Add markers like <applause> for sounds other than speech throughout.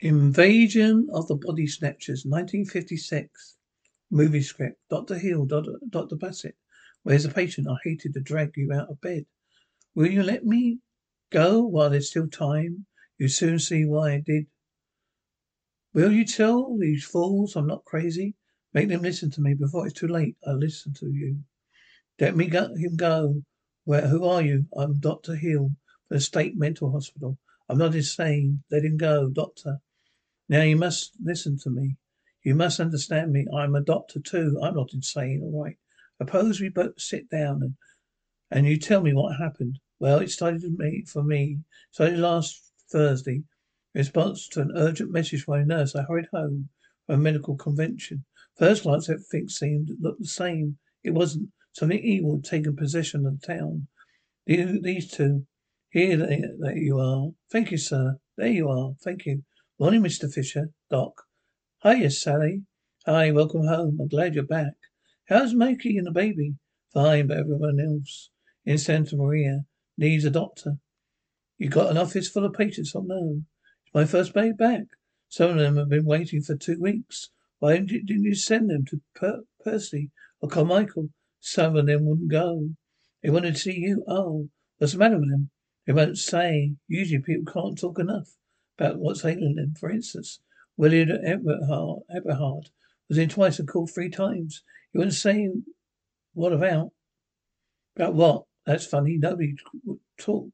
Invasion of the Body Snatchers, 1956. Movie script. Dr. Hill, Dr. Dr. Bassett. Where's the patient? I hated to drag you out of bed. Will you let me go while there's still time? You soon see why I did. Will you tell these fools I'm not crazy? Make them listen to me before it's too late. I'll listen to you. Let me go him go. Where who are you? I'm Dr. Hill the State Mental Hospital. I'm not insane. Let him go, doctor. Now you must listen to me. You must understand me. I'm a doctor too. I'm not insane, all right. Suppose we both sit down and and you tell me what happened. Well, it started me for me. Started last Thursday. In response to an urgent message from my nurse, I hurried home from a medical convention. First glance, everything seemed to look the same. It wasn't. Something evil had taken possession of the town. These two. Here they, there you are. Thank you, sir. There you are. Thank you. Morning, Mr. Fisher. Doc. Hiya, Sally. Hi, welcome home. I'm glad you're back. How's Mikey and the baby? Fine, but everyone else in Santa Maria needs a doctor. You got an office full of patients, oh, I know. It's my first day back. Some of them have been waiting for two weeks. Why didn't you send them to per- Percy or Carmichael? Some of them wouldn't go. They wanted to see you. Oh, what's the matter with them? They won't say. Usually people can't talk enough about what's ailing. For instance, William Eberhard, Eberhard was in twice and called three times. He wouldn't say what about. About what? That's funny. Nobody would talk.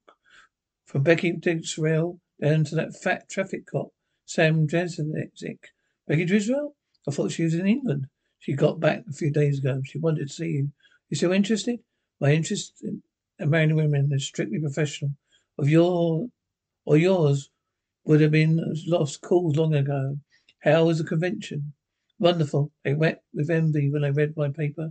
From Becky Driscoll down to that fat traffic cop, Sam Janzek. Becky Driscoll? I thought she was in England. She got back a few days ago. She wanted to see you. You still interested? My interest in marrying women is strictly professional. Of your or yours would have been lost cause long ago. How was the convention? Wonderful. They wept with envy when they read my paper.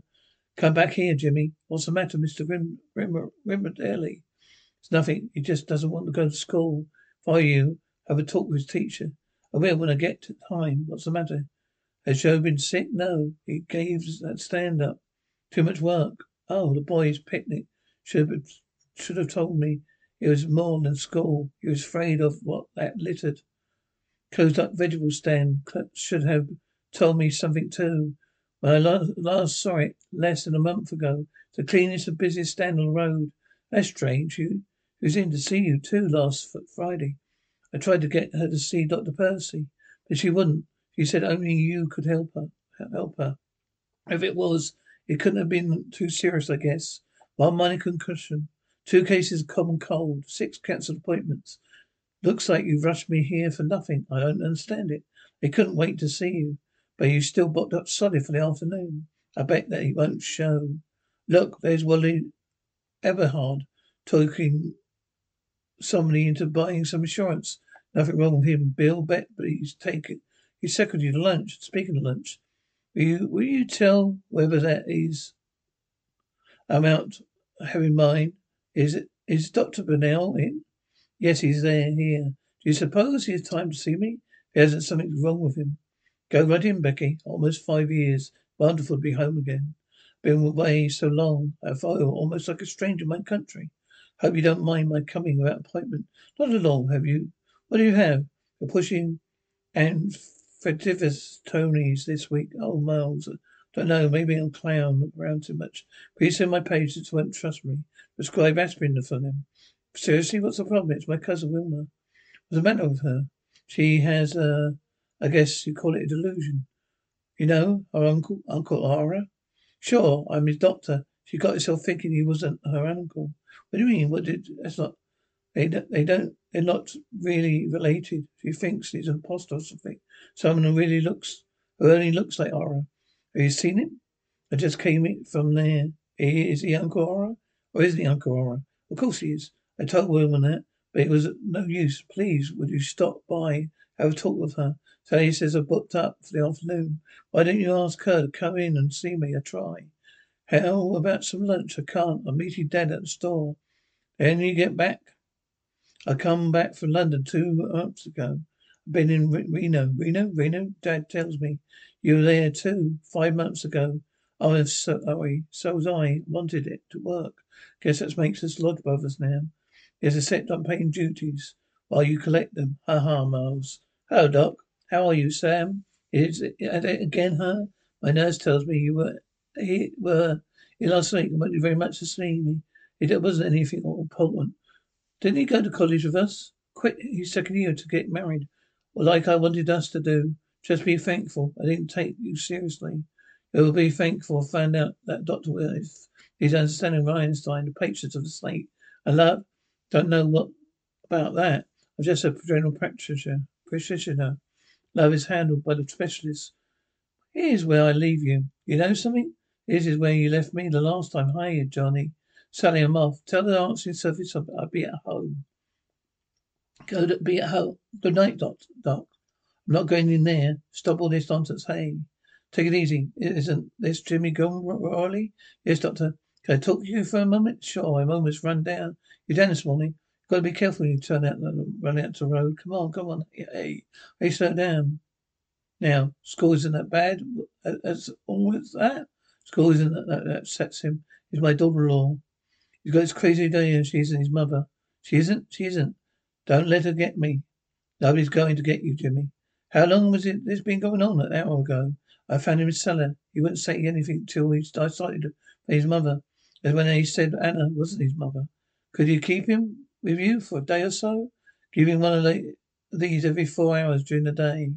Come back here, Jimmy. What's the matter, Mr. Rim, Rim? It's nothing. He just doesn't want to go to school. If I you, have a talk with his teacher. I will when I get to time. What's the matter? Has Joe been sick? No. He gave that stand up. Too much work. Oh, the boys' picnic. Should have, should have told me. It was more than school. He was afraid of what that littered. Closed up vegetable stand. Should have told me something too. When I last saw it, less than a month ago, the cleanest and busiest stand on the road. That's strange. He was in to see you too last Friday. I tried to get her to see Dr. Percy, but she wouldn't. She said only you could help her. Help her. If it was, it couldn't have been too serious, I guess. One minor concussion. Two cases of common cold, six cancelled appointments. Looks like you've rushed me here for nothing. I don't understand it. They couldn't wait to see you, but you still booked up solid for the afternoon. I bet that he won't show. Look, there's Wally Eberhard talking somebody into buying some insurance. Nothing wrong with him, Bill. Bet, but he's taken. He's secondary to lunch. Speaking of lunch, will you will you tell whether that is amount have in mind? Is is Doctor Bennell in? Yes, he's there here. Uh, do you suppose he has time to see me? If he hasn't something wrong with him. Go right in, Becky. Almost five years. Wonderful to be home again. Been away so long. I feel almost like a stranger in my country. Hope you don't mind my coming without appointment. Not at all, have you? What do you have? You're pushing and Fetivis Tony's this week. Oh, Miles. Don't know. Maybe I'm clown around too much. Please send my patients won't trust me. Prescribe aspirin for them. Seriously, what's the problem? It's my cousin Wilma. What's the matter with her? She has, uh, I guess you call it a delusion. You know, her uncle, Uncle Ira? Sure, I'm his doctor. She got herself thinking he wasn't her uncle. What do you mean? What did, that's not, they, they don't, they're not really related. She thinks he's an impostor or something. Someone who really looks, who only looks like Ira. Have you seen him? I just came in from there. Is he Uncle Ira? Or isn't he Uncle Ira? Of course he is. I told Wilma that, but it was no use. Please, would you stop by, have a talk with her? Sally says I've booked up for the afternoon. Why don't you ask her to come in and see me? I try. How about some lunch? I can't. I'm meeting Dad at the store. Then you get back? I come back from London two months ago. I've been in Reno. Reno? Reno? Dad tells me. You were there too, five months ago. I was sorry. So oh, was I. Wanted it to work. Guess that makes us lodge brothers now. Yes, except I'm paying duties while you collect them. Ha ha, Miles. Hello, Doc. How are you, Sam? Is it again her? My nurse tells me you were he were last week and wanted very much to see me. It wasn't anything important. Didn't he go to college with us? Quit his second year to get married. Well, like I wanted us to do. Just be thankful I didn't take you seriously. You will be thankful I found out that Dr. If he's understanding Einstein, the patrons of the state. And love, don't know what about that. I'm just a general practitioner. Practitioner. Love is handled by the specialists. Here's where I leave you. You know something? This is where you left me the last time. Hiya, Johnny. Sally, I'm off. Tell the answering service I'll be at home. Go to be at home. Good night, Doc. Doc. I'm not going in there. Stop all this nonsense. Hey. Take it easy. Isn't this Jimmy Gilroy? Yes, Doctor. Can I talk to you for a moment? Sure, I'm almost run down. You're down this morning. You've got to be careful when you turn out, and run out to the road. Come on, come on. Hey, hey, slow down. Now, school isn't that bad as always that. School isn't that, that, that upsets him. He's my daughter-in-law. He's got this crazy idea and she isn't his mother. She isn't? She isn't. Don't let her get me. Nobody's going to get you, Jimmy. How long was it this been going on? An hour ago. I found him in the cellar. He wouldn't say anything till he decided to his mother. And when he said Anna wasn't his mother. Could you keep him with you for a day or so? Give him one of these every four hours during the day.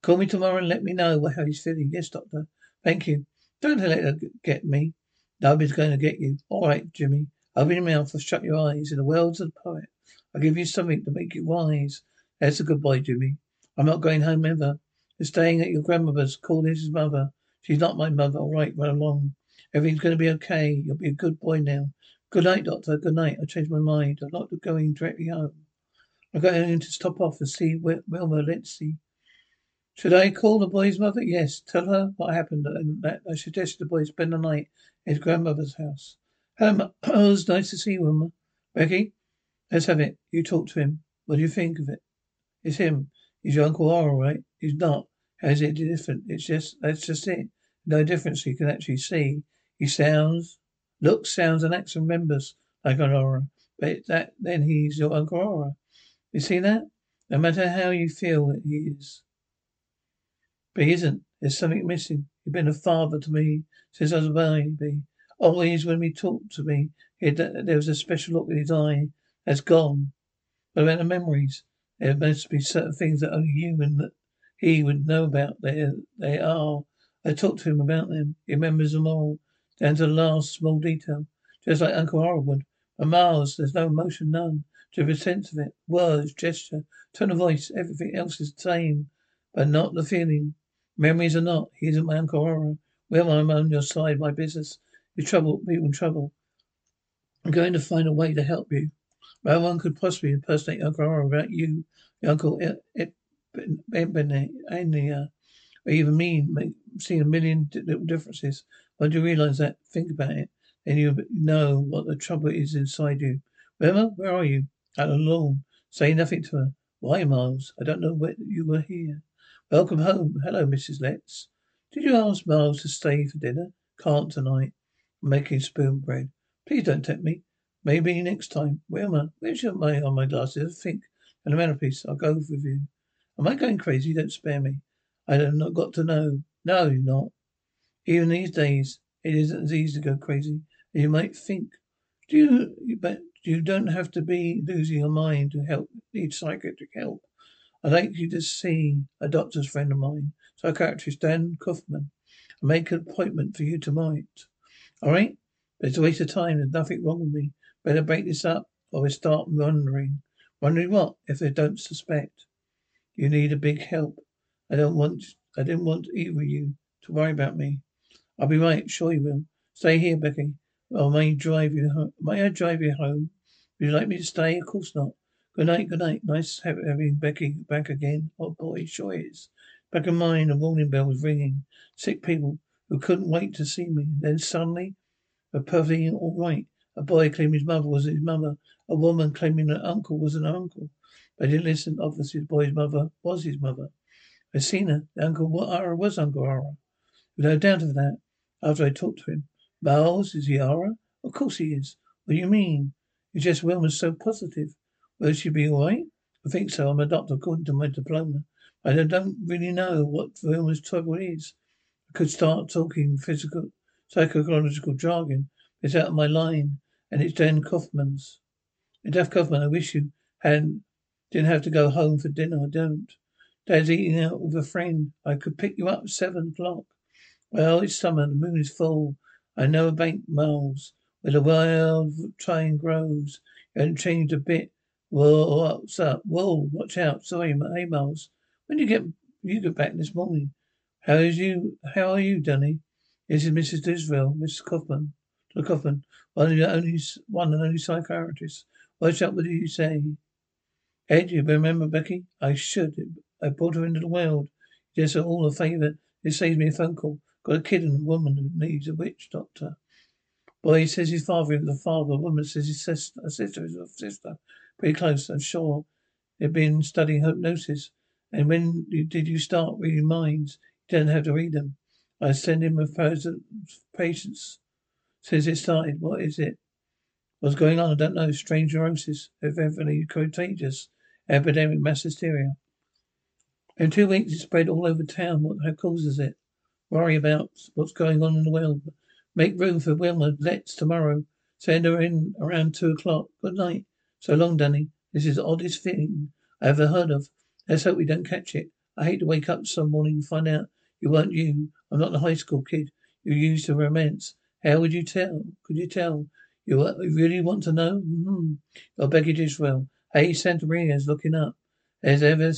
Call me tomorrow and let me know how he's feeling. Yes, doctor. Thank you. Don't let her get me. Nobody's going to get you. All right, Jimmy. Open your mouth and shut your eyes. In the words of the poet, I'll give you something to make you wise. That's a good goodbye, Jimmy. I'm not going home ever. You're staying at your grandmother's. Call his mother. She's not my mother. All right, run along. Everything's going to be okay. You'll be a good boy now. Good night, Doctor. Good night. I changed my mind. I'm not going directly home. I'm going to stop off and see Wilma Lindsay. Should I call the boy's mother? Yes. Tell her what happened and that I suggested the boy spend the night at his grandmother's house. Hello, <clears throat> oh, it's nice to see you, Wilma. Becky, let's have it. You talk to him. What do you think of it? It's him. He's your Uncle Oral, right? He's not. How is it different? It's just, that's just it. No difference you can actually see. He sounds, looks, sounds, and acts and remembers like an aura. But that, then he's your Uncle Ira. You see that? No matter how you feel that he is. But he isn't. There's something missing. You've been a father to me since I was a baby. Always when he talked to me, had, there was a special look in his eye that's gone. What about the memories? There must be certain things that only you and he would know about. There they are. I talked to him about them. He remembers them all, down to the last small detail, just like Uncle Harold. But Miles, there's no emotion, none. Just a sense of it. Words, gesture, tone of voice, everything else is the same, but not the feeling. Memories are not. He isn't my Uncle Horror. Well, I'm on your side. My business is trouble. People in trouble. I'm going to find a way to help you. No one could possibly impersonate Horror without you, Uncle eh, eh, Ebony, eh, uh, or even me seeing a million little differences. Once you realize that, think about it, then you know what the trouble is inside you. Remember, where are you? Out alone. Say nothing to her. Why, Miles? I don't know where you were here. Welcome home. Hello, Mrs. Letts. Did you ask Miles to stay for dinner? Can't tonight. I'm making spoon bread. Please don't tempt me. Maybe next time. Wilma, where's your money on oh, my glasses? I think. And the mantelpiece. I'll go with you. Am I going crazy? Don't spare me. I have not got to know. No, you're not. Even these days, it isn't as easy to go crazy you might think. Do you, but you don't have to be losing your mind to help, need psychiatric help. I'd like you to see a doctor's friend of mine, psychiatrist Dan Kaufman. I'll make an appointment for you tonight. All right? It's a waste of time. There's nothing wrong with me. Better break this up or we start wondering. Wondering what? If they don't suspect. You need a big help. I don't want, I didn't want either of you to worry about me. I'll be right. Sure you will. Stay here, Becky. Or may drive you home? May I drive you home? Would you like me to stay? Of course not. Good night, good night. Nice having Becky back again. Oh boy, sure is. Back in mine, a warning bell was ringing. Sick people who couldn't wait to see me. Then suddenly, were perfectly all right. A boy claiming his mother was his mother. A woman claiming an uncle was an uncle. But he didn't listen. Obviously, the boy's mother was his mother. I seen her. The uncle Ira was Uncle Ira. With no doubt of that. After I talked to him. Miles, is he Ira? Of course he is. What do you mean? You just Wilma's so positive. Will she be all right? I think so. I'm a doctor according to my diploma. I don't really know what Wilma's trouble is. I could start talking physical, psychological jargon. It's out of my line, and it's Dan Kaufman's. And Duff Kaufman, I wish you hadn't didn't have to go home for dinner. I don't. Dad's eating out with a friend. I could pick you up at seven o'clock. Well, it's summer. The moon is full. I know a bank miles where the wild thyme grows. You haven't changed a bit. Whoa, what's up? Whoa, watch out. Sorry, hey, Miles. When you get you get back this morning? How is you? How are you, Danny? This is Mrs. Disraeli, Mrs. Kaufman. Dr. Kaufman, one of the only one and only psychiatrist. Watch out, what do you say? Ed, you remember Becky? I should. I brought her into the world. Just all a favour. It saves me a phone call. Got a kid and a woman who needs a witch doctor. Boy says his father is a father. A woman says his sister, a sister is a sister. Pretty close, I'm sure. They've been studying hypnosis. And when did you start reading minds? You don't have to read them. I send him a thousand patients since it started. What is it? What's going on? I don't know. Strange neurosis. Evidently contagious. Epidemic mass hysteria. In two weeks it spread all over town. What causes it? Worry about what's going on in the world. Make room for Wilma Lentz tomorrow. Send her in around two o'clock. Good night. So long, Danny. This is the oddest thing I ever heard of. Let's hope we don't catch it. I hate to wake up some morning and find out you weren't you. I'm not the high school kid you used to romance. How would you tell? Could you tell? You really want to know? Mm-hmm. You're Becky Driscoll. Hey, Santa Maria's looking up. Has ever,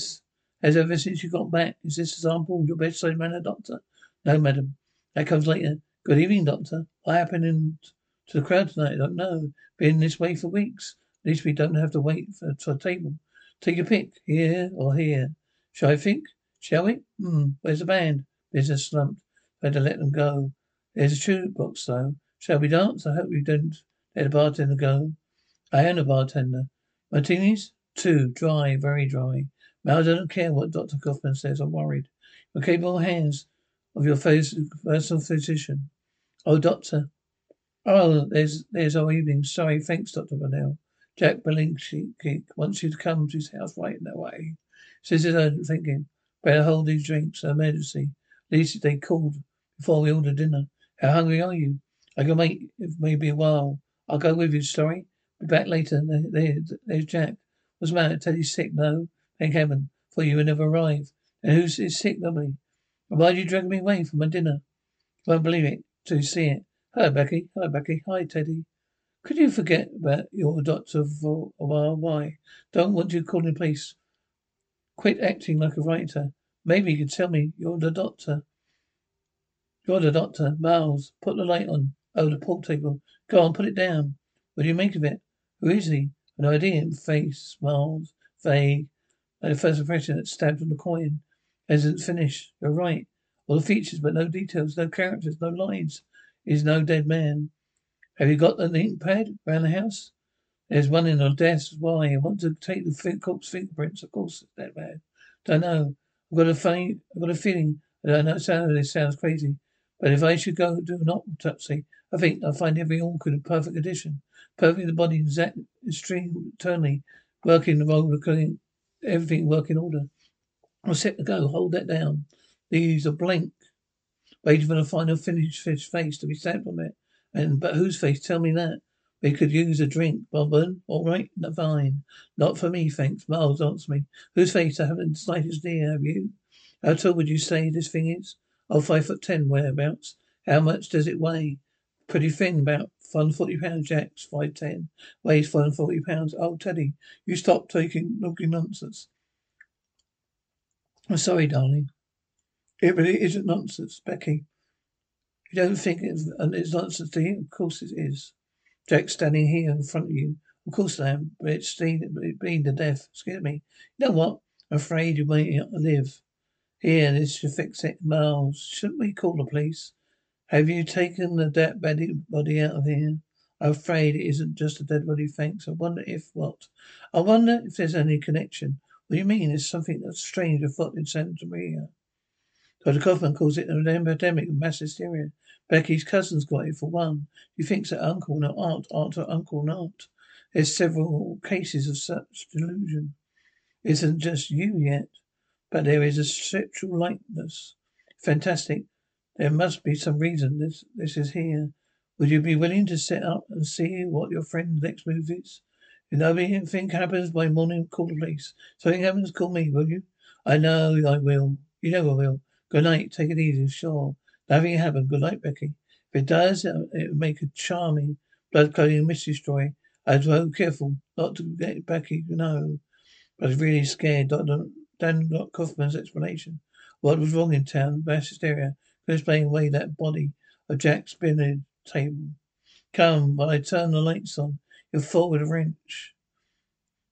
has ever since you got back. Is this example your bedside manner, doctor? No, madam. That comes later. Good evening, doctor. What happened in, to the crowd tonight? I don't know. Been this way for weeks. At least we don't have to wait for, for a table. Take your pick, here or here. Shall I think? Shall we? Hmm. Where's the band? Business slumped. Better let them go. There's a shoe box though. Shall we dance? I hope you don't let the bartender go. I am a bartender. Martinis? Two. Dry, very dry. Mal, I don't care what Dr. Kaufman says. I'm worried. Your capable hands of your personal physician. Oh, doctor. Oh, there's there's our evening. Sorry, thanks, Dr. Bennell. Jack Belicec wants you to come to his house right in that way. Says his own thinking. Better hold these drinks, emergency. At least they called before we order dinner. How hungry are you? I can wait maybe a while. I'll go with you, sorry. Be back later. There, there's Jack. What's the matter? Teddy's sick, no? Thank heaven. For you would never arrive. And who's is sick, nobody? Why do you drag me away from my dinner? You won't believe it to see it. Hello, Becky. Hello, Becky. Hi, Teddy. Could you forget about your doctor for a while? Why? Don't want you called in place. Quit acting like a writer. Maybe you could tell me you're the doctor. The doctor. Miles, put the light on. Oh, the pork table. Go on, put it down. What do you make of it? Who is he? No idea. Face, Miles, vague. Like the first impression that stabbed on the coin. Isn't finished. You're right. All the features, but no details, no characters, no lines. He's no dead man. Have you got an ink pad around the house? There's one in the desk. Why? I want to take the corpse fingerprints. Of course, that bad. Don't know. I've got a funny. I've got a feeling. I don't know. Sound this sounds crazy, but if I should go do an autopsy, I think I'll find every organ in perfect condition. Perfect the body exact, extreme, eternally working the role of everything work in order. I'm set to go. Hold that down. These are blank, waiting for the final finished fish face to be stamped on it. And but whose face? Tell me that. We could use a drink, Bobbin. All right, no, fine. Not for me, thanks. Miles answer me. Whose face? I haven't the slightest idea. Have you? How tall would you say this thing is? Oh, five foot ten, whereabouts. How much does it weigh? Pretty thin, about 140 pounds. Jack's five ten, weighs 140 pounds. Oh, Teddy, you stop taking looking nonsense. I'm sorry, darling. It really isn't nonsense, Becky. You don't think it's, it's nonsense to you? Of course it is. Jack's standing here in front of you. Of course I am, but it's being to death. Excuse me. You know what? I'm afraid you may not live. Here, this should fix it. Miles, shouldn't we call the police? Have you taken the dead body out of here? I'm afraid it isn't just a dead body, thanks. I wonder if what? I wonder if there's any connection. What do you mean? There's something that's strange afoot in Santa Maria. Dr. Kaufman calls it an epidemic of mass hysteria. Becky's cousin's got it for one. He thinks that uncle, no aunt, aunt or uncle, not. There's several cases of such delusion. Isn't just you yet. But there is a sexual likeness. Fantastic. There must be some reason this this is here. Would you be willing to sit up and see what your friend's next move is? If anything happens by morning, call the police. Something happens, call me, will you? I know I will. You know I will. Good night. Take it easy, sure. Nothing happened. Good night, Becky. If it does, it would make a charming, blood-curdling mystery story. I was so careful not to get Becky to know. I was really scared. Dr. Dan Kaufman's explanation. What was wrong in town? Mass hysteria. Could explain away that body of Jack's billiard table. Come, while I turn the lights on. You're full with a wrench.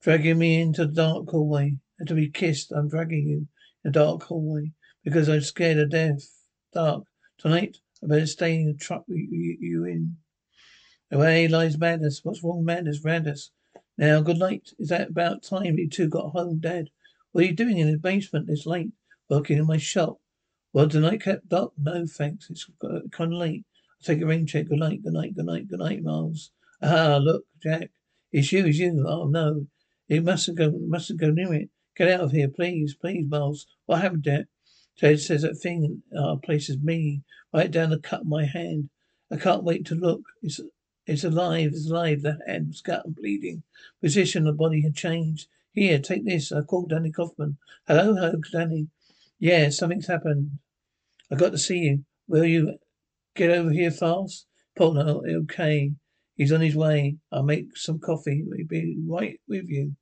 Dragging me into the dark hallway. And to be kissed, I'm dragging you in the dark hallway. Because I'm scared of death. Dark. Tonight, I better stay in the truck you, you in. Away lies madness. What's wrong, madness? Madness. Now, good night. Is that about time you two got home, Dad? What are you doing in the basement this late? Working in my shop. Well, tonight kept dark? No, thanks. It's kind of late. I'll take a rain check. Good night, good night, good night, good night, Miles. Ah, look, Jack. It's you, it's you. Oh, no. You mustn't go, mustn't go near it. Get out of here, please, please, Miles. What happened, Jack? Ted says that thing in our place is me. Right down the cut of my hand. I can't wait to look. It's it's alive, it's alive. The hand was cut and bleeding. Position of the body had changed. Here, take this. I called Danny Kaufman. Hello, hello, Danny. Yeah, something's happened. I got to see you. Will you get over here fast? No, okay. He's on his way. I'll make some coffee. He'll be right with you.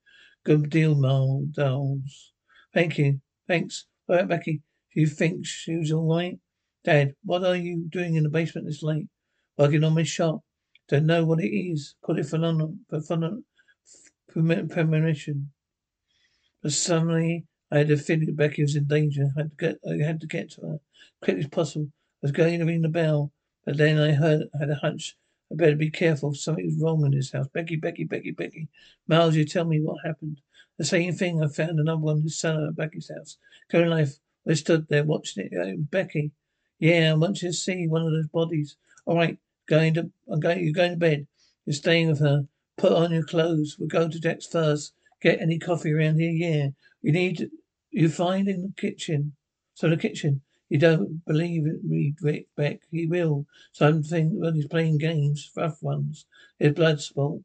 Good deal, Dolls. Thank you. Thanks. All right, Becky. You think she's all right? Dad, what are you doing in the basement this late? Working on my shop. Don't know what it is. Call it phenomenon, premonition. But suddenly, I had a feeling that Becky was in danger. I had to get, I had to get to her quickly as possible. I was going to ring the bell, but then I heard, had a hunch. I better be careful. Something was wrong in this house. Becky, Becky, Becky, Becky. Miles, you tell me what happened. The same thing. I found another one in the cellar at Becky's house. Going life I stood there watching it. It was Becky. Yeah, I want you to see one of those bodies. All right, going to, I'm going, you're going to bed. You're staying with her. Put on your clothes. We'll go to Jack's first. Get any coffee around here? Yeah. You need, you find in the kitchen. So the kitchen. You don't believe me, Rick Beck. He will. Something when he's playing games, rough ones. His blood sport.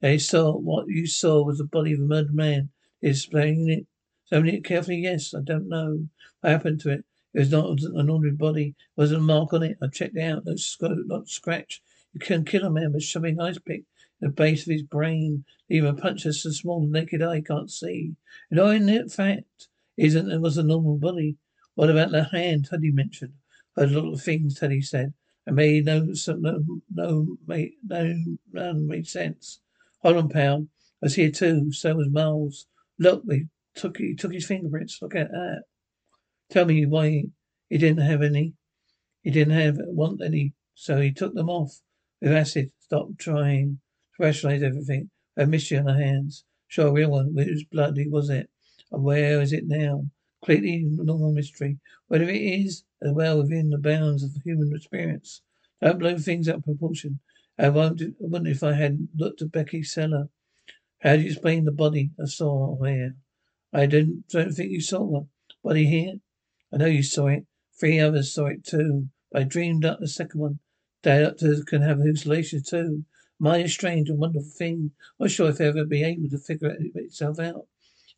They saw what you saw was the body of a murdered man. He's playing it. Examining it carefully, yes. I don't know. What happened to it? It was not an ordinary body. There wasn't a mark on it. I checked it out. No, sc- not scratch. You can kill a man by shoving ice pick the base of his brain. Even a punch so small the naked eye can't see. And in fact isn't it was a normal body. What about the hand Teddy mentioned? Heard a lot of things Teddy said. And made no some no no made no none made sense. Hold on, pal. I was here too. So was Miles. Look, they took he took his fingerprints. Look at that. Tell me why he didn't have any. He didn't have want any, so he took them off with acid. Stop trying rationalize everything. I have mystery on our hands. Sure, a real one. Whose bloody was it? And where is it now? Completely normal mystery. Whether it is as well within the bounds of the human experience. Don't blow things out of proportion. I wondered if I had looked at Becky's cellar. How do you explain the body I saw here? I didn't don't think you saw one. Body here? I know you saw it. Three others saw it too. I dreamed up the second one. Doctors can have hallucinations too. A strange and wonderful thing. Not sure if I ever be able to figure it itself out.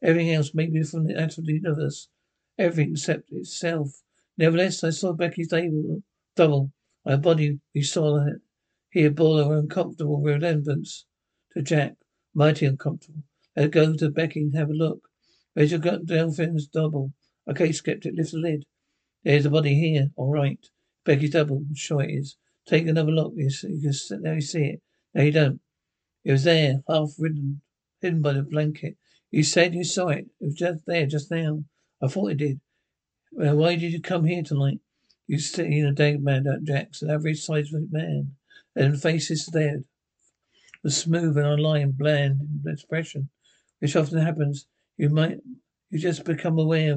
Everything else may be from the actual universe. Everything except itself. Nevertheless, I saw Becky's table, double. My body, we saw that. Here bore her uncomfortable resemblance to Jack. Mighty uncomfortable. Let's go to Becky and have a look. Where's your girlfriend's double? Okay, skeptic, lift the lid. There's a body here. All right. Becky's double. Sure it is. Take another look. You, you can you see it. No, you don't. It was there, half hidden, hidden by the blanket. You said you saw it. It was just there, just now. I thought it did. Well, why did you come here tonight? You seen a dead man, Jackson, average sized man, and face is dead. The smooth and unlying bland expression, which often happens. You might, you just become aware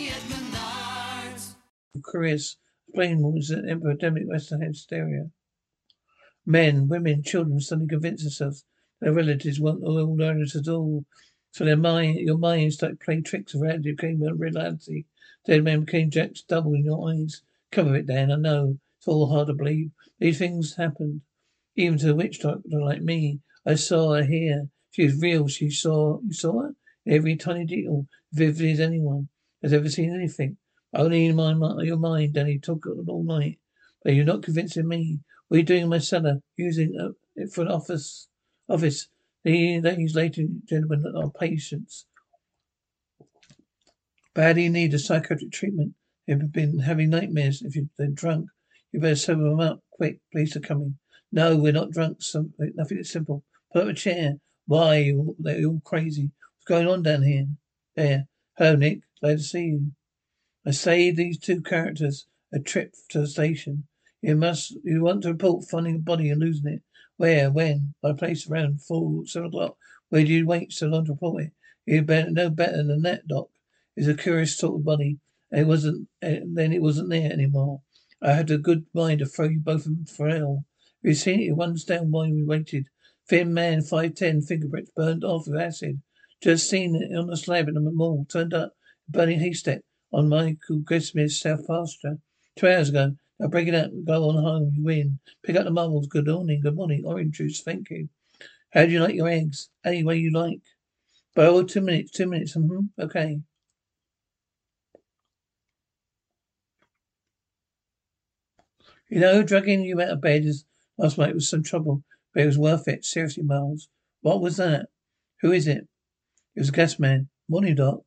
at Menards. Chris explain was an epidemic Western hysteria. Men, women, children suddenly convince themselves their relatives weren't all learners at all. So their mind, your mind started playing tricks around you, became reality. Dead men became Jack's double in your eyes. Cover it, Dan. I know it's all hard to believe. These things happened, even to a witch doctor like me. I saw her here. She was real. She saw. You saw her. Every tiny detail, vivid as anyone has ever seen anything. Only in my your mind, Danny. It all night. But you're not convincing me. What are you doing in my cellar? Using uh, it for an office? Office. Ladies, ladies gentlemen, are patients. Badly need a psychiatric treatment. They've been having nightmares. If you've been drunk, you better sober them up. Quick, police are coming. No, we're not drunk. Some, nothing is simple. Put up a chair. Why? You, they're all crazy. What's going on down here? There. Hello, Nick. Glad to see you. I saved these two characters a trip to the station. You must, you want to report finding a body and losing it. Where? When? My place around four, seven o'clock. Where do you wait so long to report it? You better know better than that, Doc. It's a curious sort of body. And it wasn't, and then it wasn't there anymore. I had a good mind to throw you both in for hell. Have you seen it? You understand why we waited. Thin man, 5'10", fingerprints burned off with acid. Just seen it on the slab in the mall. Turned up, burning haystack on Michael Goldsmith's South Pasture. Two hours ago. Now break it up. Go on home. You win. Pick up the marbles. Good morning. Good morning. Orange juice. Thank you. How do you like your eggs? Any way you like. Boil two minutes. Two minutes. Mm-hmm. Okay. You know, dragging you out of bed is, last night was some trouble, but it was worth it. Seriously, Miles. What was that? Who is it? It was a gas man. Morning, Doc.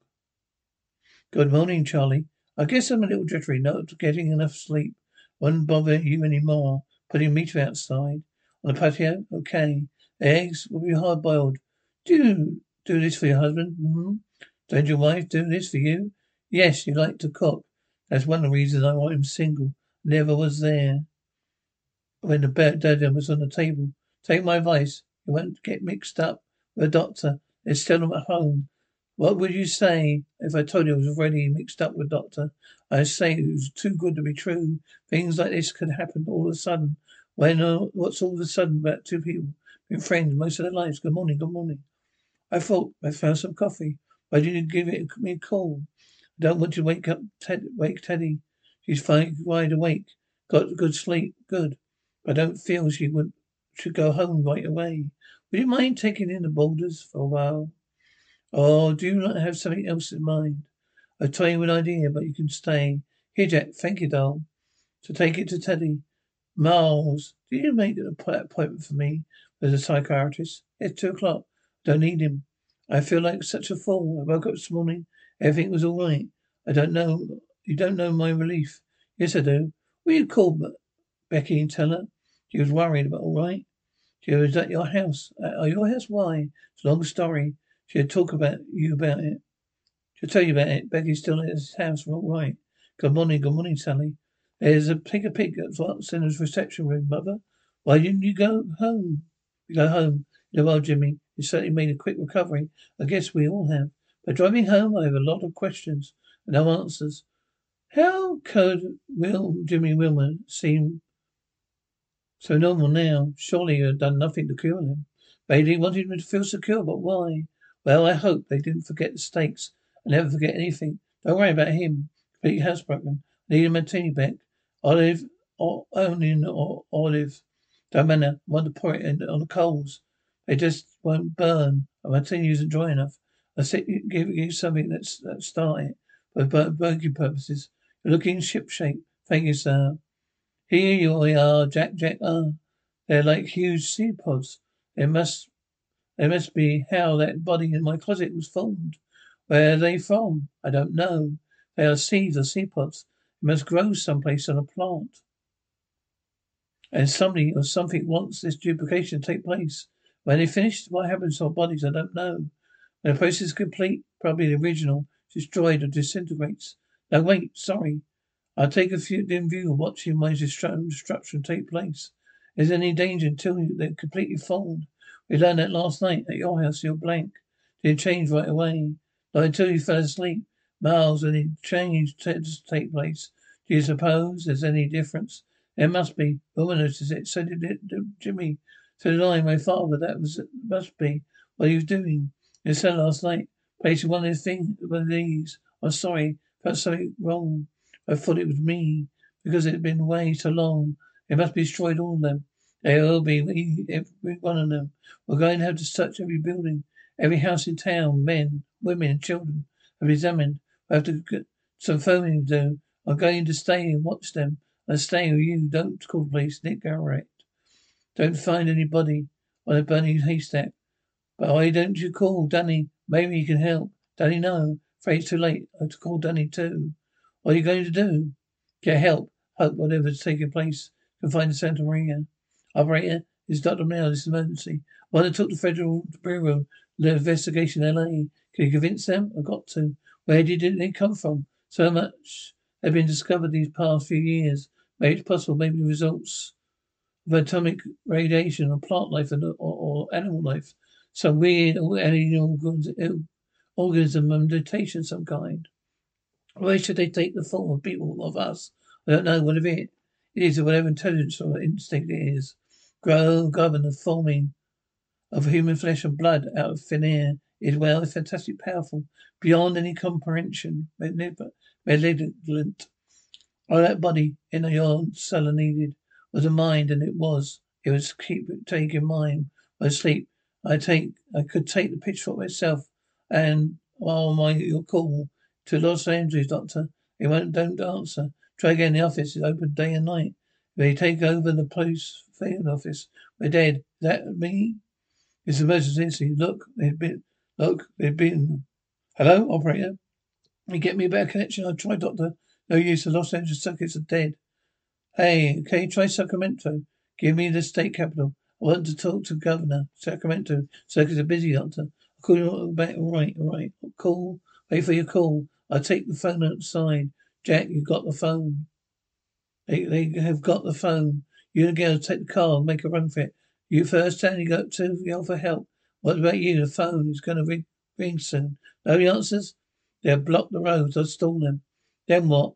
Good morning, Charlie. I guess I'm a little jittery, not getting enough sleep. Won't bother you any more. Putting meat outside. On the patio? Okay. Eggs will be hard boiled. Do do this for your husband? hmm Don't your wife do this for you? Yes, you like to cook. That's one of the reasons I want him single. Never was there. When the bed dada was on the table. Take my advice. You won't get mixed up with a doctor. They're still at home. What would you say if I told you I was already mixed up with doctor? I'd say it was too good to be true. Things like this could happen all of a sudden. When, uh, what's all of a sudden about two people been friends most of their lives? Good morning, good morning. I thought I found some coffee. Why didn't you give it me a call? I don't want you to wake up Ted, wake Teddy. She's fine, wide awake. Got good sleep, good. But I don't feel she would should go home right away. Would you mind taking in the boulders for a while? Or do you not have something else in mind? I'll tell you an idea, but you can stay. Here, Jack. Thank you, doll. So take it to Teddy. Miles, did you make an appointment for me with a psychiatrist? It's two o'clock. Don't need him. I feel like such a fool. I woke up this morning. Everything was all right. I don't know. You don't know my relief. Yes, I do. Will you call Be- Becky and tell her? She was worried, but all right. She was at your house. At your house? Why? It's a long story. She'll talk about you about it. She'll tell you about it. Becky's still at his house. All right. Good morning. Good morning, Sally. There's a pig a pig at his reception room, mother. Why didn't you go home? We go home. You know, well, Jimmy, you certainly made a quick recovery. I guess we all have. But driving home, I have a lot of questions and no answers. How could Will Jimmy Wilmer seem so normal now? Surely you had done nothing to cure him. Bailey wanted him to feel secure, but why? Well, I hope they didn't forget the stakes and never forget anything. Don't worry about him. Complete housebroken. Need a martini back. Olive or or olive. Don't matter. Want to pour it on the coals. They just won't burn. A martini isn't dry enough. I said give you something that's that start it. For bur- burning purposes. You're looking ship shape. Thank you, sir. Here you are, Jack Jack. Ah, they're like huge sea pods. They must there must be how that body in my closet was formed. Where are they from? I don't know. They are seeds or sea pods. It must grow someplace on a plant. And somebody or something wants this duplication to take place. When they finish, what happens to our bodies, I don't know. When the process is complete, probably the original, destroyed or disintegrates. No, wait, sorry. I'll take a few dim view of watching my destru- destruction take place. Is there any danger until they're completely formed? We learned that last night at your house. You're blank. Didn't change right away. Not until you fell asleep. Miles, when change to take place. Do you suppose there's any difference? There must be. Woman noticed it. So did it, Jimmy. So did I. My father. That was must be what he was doing. In the cell last night, placing one of these things, one of these. I'm sorry. Felt something wrong. I thought it was me because it had been away so long. It must be destroyed all of them. They will be every one of them. We're going to have to search every building, every house in town. Men, women, and children have examined. I have to get some phoning to do. I'm going to stay and watch them. I'm staying with you. Don't call the police. Nick Grivett. Don't find anybody on a burning haystack. But why don't you call Danny? Maybe he can help. Danny, no. Afraid it's too late. I have to call Danny too. What are you going to do? Get help. Hope whatever's taking place can find the Santa Maria. Operator, is Dr. Mail. This is emergency. One that took the Federal Bureau of Investigation LA. Can you convince them? I've got to. Where did they come from? So much have been discovered these past few years. Maybe it's possible, maybe results of atomic radiation or plant life or, or animal life. Some weird alien organism mutation of some kind. Why should they take the form of people of us? I don't know what of it. It is whatever intelligence or instinct it is. Grow, govern the forming of human flesh and blood out of thin air is well, it's fantastic, powerful, beyond any comprehension, malevolent. All that body in your cellar needed was a mind, and it was. It was keep taking mine. I sleep, I take, I could take the pitchfork myself, and while my your call to Los Angeles, doctor, It won't don't answer. Try again. The office is open day and night. They take over the police field office. We're dead. That me? It's emergency. Look, they've been. Look, they've been. Hello, operator. You get me a better connection. I'll try, doctor. No use. The Los Angeles circuits are dead. Hey, okay, try Sacramento. Give me the state capital. I want to talk to governor. Sacramento. Circuits are busy, doctor. I'll call you back. Right, right. Call. Wait for your call. I'll take the phone outside. Jack, you've got the phone. They they have got the phone. You and the girls take the car and make a run for it. You first, Danny, go to yell for help. What about you? The phone is going to ring, ring soon. No answers? They'll block the roads. I'll stall them. Then what?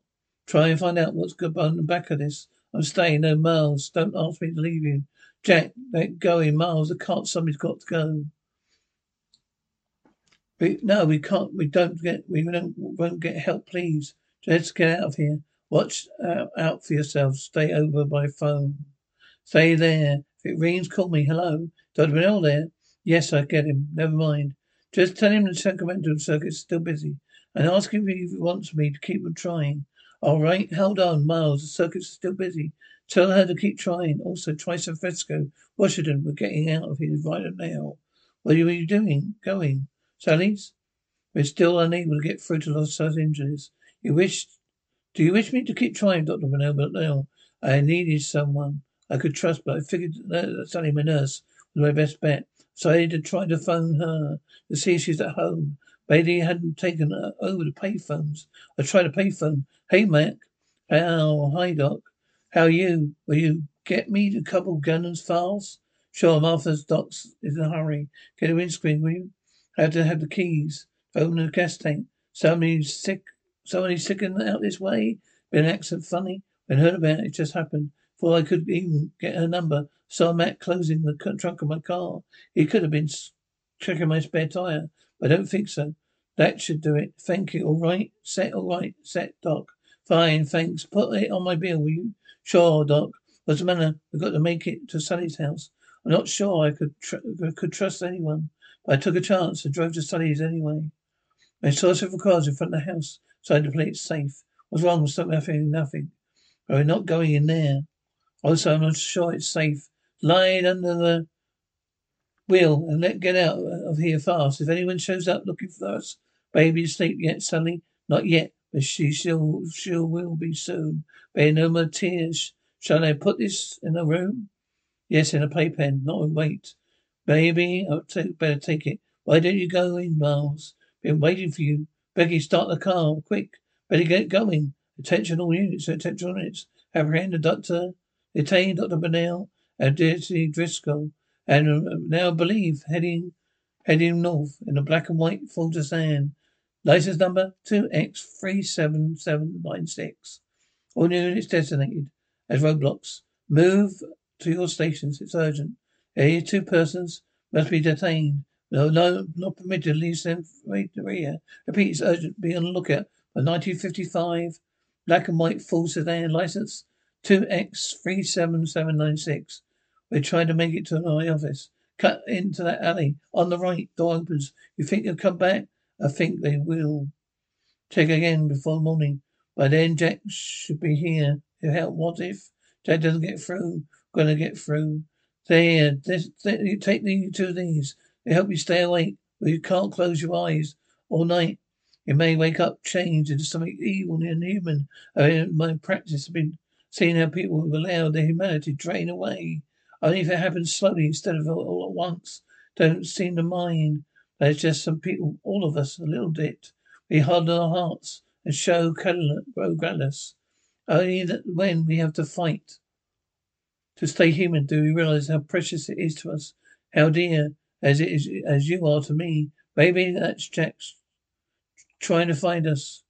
Try and find out what's good on the back of this. I'm staying. No, Miles. Don't ask me to leave you. Jack, let going. Miles, the cart. Somebody's got to go. We, no, we can't. We don't get. We don't. Won't get help. Please, just get out of here. Watch out, for yourselves. Stay over by phone. Stay there. If it rings, call me. Hello, Dr. Bennell there. Yes, I get him. Never mind. Just tell him the Sacramento circuit's still busy, and ask him if he wants me to keep on trying. All right, hold on, Miles. The circuit's still busy. Tell her to keep trying. Also, try San Francisco, Washington. We're getting out of here right now. What are you doing? Going? Sally's? We're still unable to get through to Los Angeles. You wish, do you wish me to keep trying, Dr. No, I needed someone I could trust, but I figured that Sally, my nurse, was my best bet. So I had to try to phone her to see if she's at home. Bailey hadn't taken over the payphones. I tried a payphone. Hey, Mac. How? Hi, Doc. How are you? Will you get me a couple Gunners files? Sure, Martha's doc's in a hurry. Get a windscreen, will you? I have to have the keys. Open the gas tank. Somebody sick. Somebody sticking out this way. Been an accident funny. When heard about it, it just happened. Before I could even get her number, saw Matt closing the trunk of my car. He could have been checking my spare tire, I don't think so. That should do it. Thank you. All right. Set. All right. Set, Doc. Fine. Thanks. Put it on my bill, will you? Sure, Doc. What's the matter? We've got to make it to Sally's house. I'm not sure I could tr- could trust anyone, but I took a chance and drove to Sally's anyway. I saw several cars in front of the house, decided to play it safe. What's wrong with something? Nothing. Nothing. We're not going in there. Also, I'm not sure it's safe. Lie under the wheel and let get out of here fast. If anyone shows up looking for us, baby, asleep yet, Sally? Not yet. but she shall, she'll be soon. Bear no more tears. Shall I put this in a room? Yes, in a playpen, not in weight. Baby, I'll take, better take it. Why don't you go in, Miles? Been waiting for you. Becky, start the car, quick. Better get going. Attention all units, attention all units. Apprehend the doctor, detain Dr. Bennell and Dirty Driscoll, and uh, now believe heading heading north in a black and white to sand. License number 2X37796. All units designated as roadblocks. Move to your stations. It's urgent. Here, two persons must be detained. No, no, not permitted to leave them. Repeat, it's urgent. Be on the lookout for 1955 black and white full sedan license 2X37796. We're trying to make it to my office. Cut into that alley. On the right, door opens. You think they'll come back? I think they will. Check again before morning. By then, Jack should be here. To help. What if Jack doesn't get through? Gonna get through. There, this, you take the two of these. They help you stay awake, but you can't close your eyes all night. You may wake up changed into something evil and inhuman. I mean, my practice has been seeing how people have allowed their humanity drain away. Only if it happens slowly instead of all at once. Don't seem to mind. It's just some people, all of us, a little bit. We harden our hearts and show grow callous. Only that when we have to fight to stay human do we realize how precious it is to us, how dear as it is as you are to me. Maybe that's Jack's trying to find us.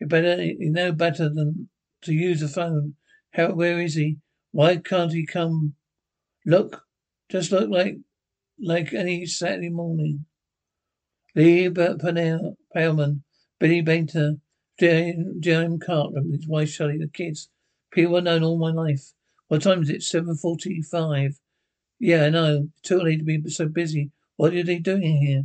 You better you know better than to use the phone. How where is he? Why can't he come? Look, just look like like any Saturday morning. Lee Purnell, Paleman, Billy Bainter, Jim Cartman, his wife Shelley, the kids. People I've known all my life. What time is it? Seven forty-five. Yeah, I know. Too late to be so busy. What are they doing here?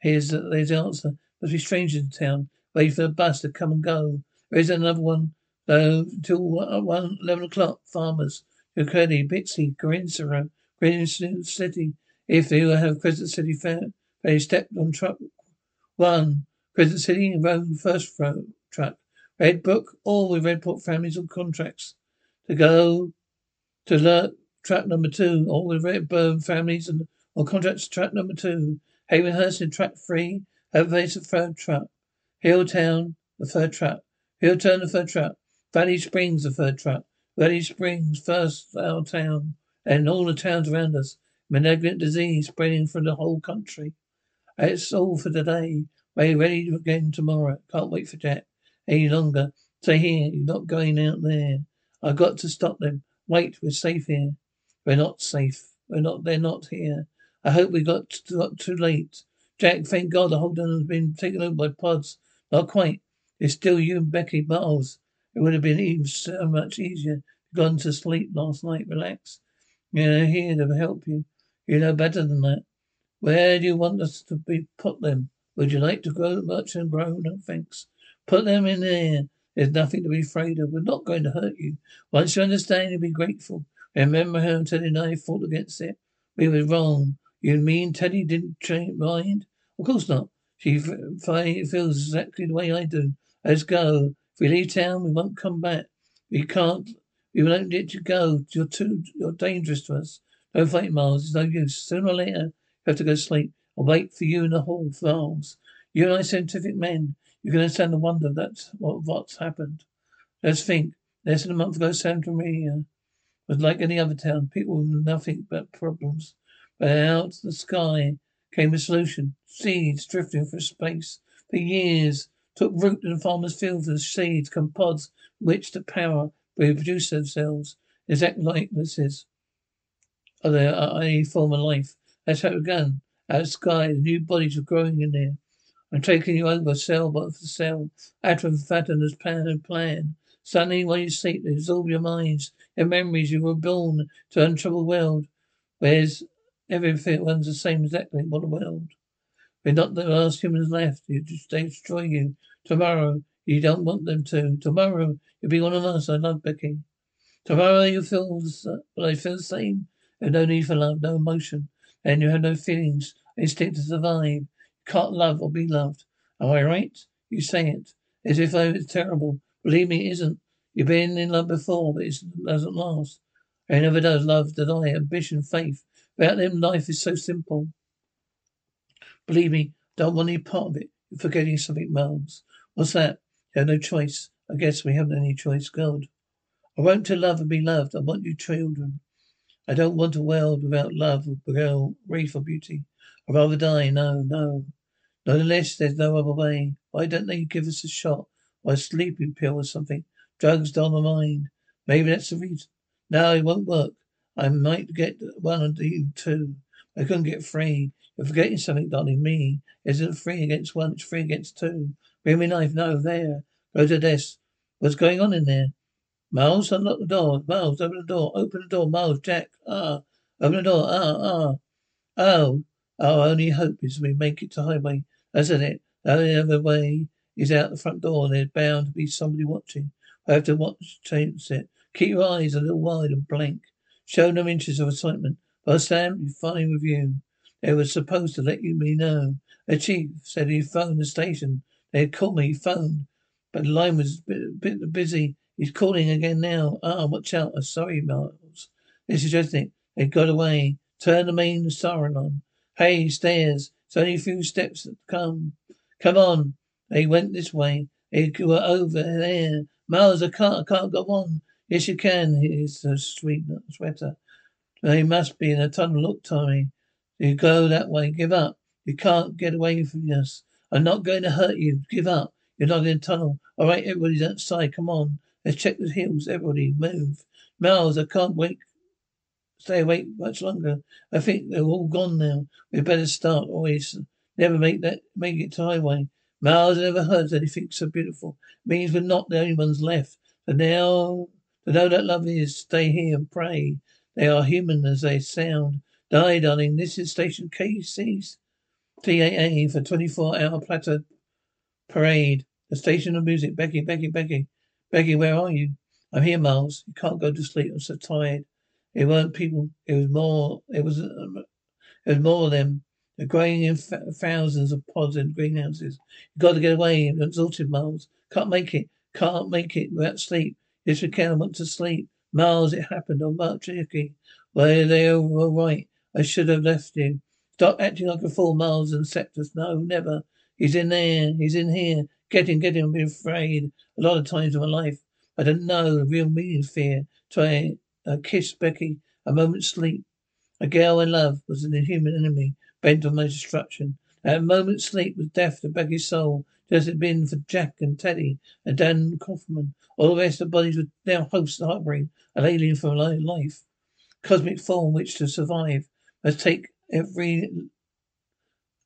Here's the, here's the answer. Must be strangers in town, waiting for the bus to come and go. There is another one, though, till one, uh, one eleven o'clock. Farmers, Kirkcaldy, Bixley, Garinsara, Green City. If they have Crescent City Fair, they stepped on truck one. Crescent City Road first road truck. Red Book, all with Redbook families on contracts to go to alert track number two, all with Redburn families and on contracts track number two. Havenhurst in track three, Elevator the third truck. Hilltown, the third truck. Hilltown, the third truck. Valley Springs, the third truck. Valley Springs, first our town, and all the towns around us. Malignant disease spreading from the whole country. That's all for today. We're ready again tomorrow. Can't wait for Jack any longer. Stay here. You're not going out there. I've got to stop them. Wait, we're safe here. We're not safe. We're not. They're not here. I hope we got, got too late. Jack, thank God the town has been taken over by pods. Not quite. It's still you and Becky Miles. It would have been even so much easier. Gone to sleep last night. Relax. You're here to help you. You know better than that. Where do you want us to be put them? Would you like to grow much and grow? No thanks. Put them in there. There's nothing to be afraid of. We're not going to hurt you. Once you understand, you'll be grateful. Remember how Teddy and I fought against it? We were wrong. You mean Teddy didn't mind? Of course not. She f- feels exactly the way I do. Let's go. If we leave town, we won't come back. We can't. We won't let you go. You're too. You're dangerous to us. Don't fight, Miles. It's no use. Sooner or later, you have to go to sleep. I'll wait for you in the hall, for Miles. You and I, scientific men, you can understand the wonder that's what, what's happened. Let's think. Less than a month ago, Santa Mira was like any other town. People with nothing but problems. But out of the sky came a solution. Seeds drifting through space for years took root in the farmer's fields as seeds come pods which to power reproduce themselves. Exact likenesses of their uh, former life. That's how it began. Out of the sky, new bodies were growing in there. I'm taking you over cell by cell, atom fatten as plan and plan. Suddenly, while you sleep, they absorb your minds, your memories. You were born to an untroubled world. Where's everything runs the same exactly? What a world. We're not the last humans left. They destroy you. Tomorrow, you don't want them to. Tomorrow, you'll be one of us. I love Becky. Tomorrow, you feel, but I feel the same. There's no need for love, no emotion. And you have no feelings, instinct to survive. You can't love or be loved. Am I right? You say it. As if I was terrible. Believe me, it isn't. You've been in love before, but it doesn't last. It never does. Love, deny, ambition, faith. Without them, life is so simple. Believe me, don't want any part of it. You're forgetting something, Miles. What's that? You have no choice. I guess we haven't any choice, God. I want to love and be loved. I want you children. I don't want a world without love, girl, grief or beauty. I'd rather die. No, no. Not unless there's no other way. Why don't they give us a shot? Or a sleeping pill or something? Drugs dull the mind. Maybe that's the reason. No, it won't work. I might get one of you too. I couldn't get free. You're forgetting something, darling. Me isn't free against one, it's free against two. Bring me knife. No, there. Go to desk. What's going on in there? Miles, unlock the door. Miles, open the door. Open the door. Miles, Jack. Ah. Open the door. Ah, ah. Oh. Our only hope is we make it to highway. That's it. The only other way is out the front door. There's bound to be somebody watching. I have to watch, chance it. Keep your eyes a little wide and blank. Show no interest or excitement. But Sam, you're fine with you. They were supposed to let you me know. The chief said he phoned the station. They had called me, he phoned. But the line was a bit, busy. He's calling again now. Ah, watch out. I'm sorry, Miles. This is it. They got away. Turn the main siren on. Hey, stairs. It's only a few steps come. Come on. They went this way. They were over there. Miles, I can't, I can't go on. Yes, you can. Here's the sweet sweater. They must be in a tunnel. Look, Tommy. You go that way. Give up. You can't get away from us. I'm not going to hurt you. Give up. You're not in a tunnel. All right, everybody's outside. Come on. Let's check the hills. Everybody move. Miles, I can't wait. Stay awake much longer. I think they're all gone now. We better start. Always never make that make it to highway. Miles, never heard anything so beautiful. It means we're not the only ones left. But now to know that love is stay here and pray. They are human as they sound. Die, darling. This is station KC's TAA for 24 hour platter parade. The station of music. Becky, Becky, Becky. Becky, where are you? I'm here, Miles. You can't go to sleep. I'm so tired. It weren't people. It was more. It was. Um, it was more of them. They're growing in th- thousands of pods in greenhouses. You've got to get away. I'm exhausted, Miles. Can't make it. Can't make it without sleep. Yes, we can. I want to sleep. Miles, it happened on March Tricky. Well, they were right. I should have left you. Stop acting like a fool, Miles and Septus. No, never. He's in there. He's in here. Get him, get him. I've afraid a lot of times in my life. I don't know the real meaning of fear. Try a uh, kiss, Becky. A moment's sleep. A girl I love was an inhuman enemy, bent on my destruction. That moment's sleep was death to Becky's soul, just as it had been for Jack and Teddy and Dan Kauffman. All the rest of the bodies were now hosts harboring an alien from life. Cosmic form which to survive must take every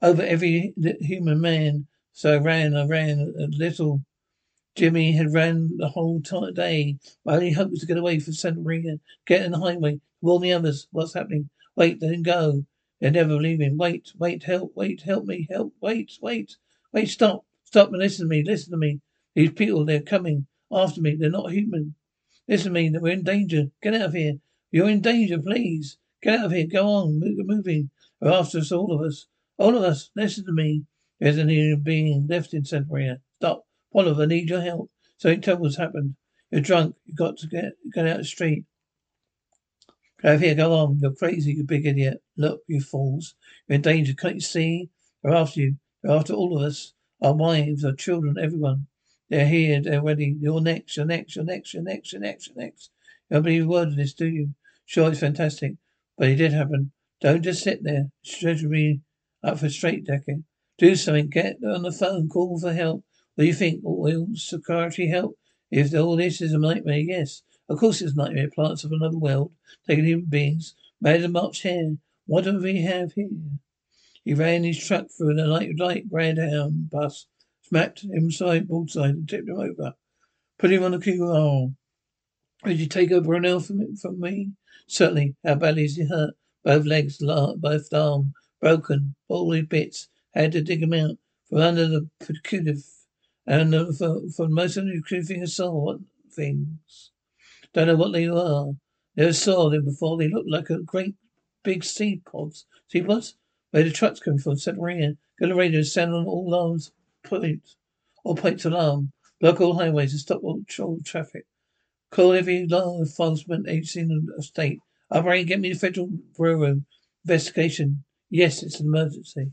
over every human man. So I ran, I ran a little. Jimmy had ran the whole t- day. My only hope was to get away from Santa Mira, get on the highway, warn the others. What's happening? Wait, him go. They're never leaving. Wait, wait, help, wait, help me, help, wait, wait, wait, stop, stop and listen to me, listen to me. These people, they're coming after me. They're not human. Listen to me, we're in danger. Get out of here. You're in danger, please. Get out of here. Go on, move, moving. They're after us, all of us. All of us, listen to me. There's an human being left in Santa Mira. Stop. Oliver, I need your help. Something terrible's happened. You're drunk. You've got to get, get out of the street. Go here, go on. You're crazy, you big idiot. Look, you fools. You're in danger. Can't you see? They're after you. They're after all of us. Our wives, our children, everyone. They're here. They're ready. You're next. You're next. You're next. You're next. You're next. You're next. You don't believe a word of this, do you? Sure, it's fantastic. But it did happen. Don't just sit there. Stretch me up for straight decking. Do something. Get on the phone. Call for help. What do you think? Will security help? If all this is a nightmare, yes. Of course it's nightmare. Plants of another world. Taking human beings. Made and march here. What do we have here? He ran his truck through the light, light greyhound bus, smacked him side, broadside, and tipped him over. Put him on the QR. Would you take over an elf from, me? Certainly. How badly is he hurt? Both legs, both arm, broken, all in bits. Had to dig him out from under the percutive and uh, for, for most of the I saw, what things? Don't know what they are. Never saw them before. They look like a great big seed pods. Seed pods? Where the trucks come from, Santa Mira. Go to radio, sound on all alarms, point, all points alarm. Block all highways to stop all traffic. Call every law enforcement agency in the state. Operating, get me the federal bureau. Investigation. Yes, it's an emergency.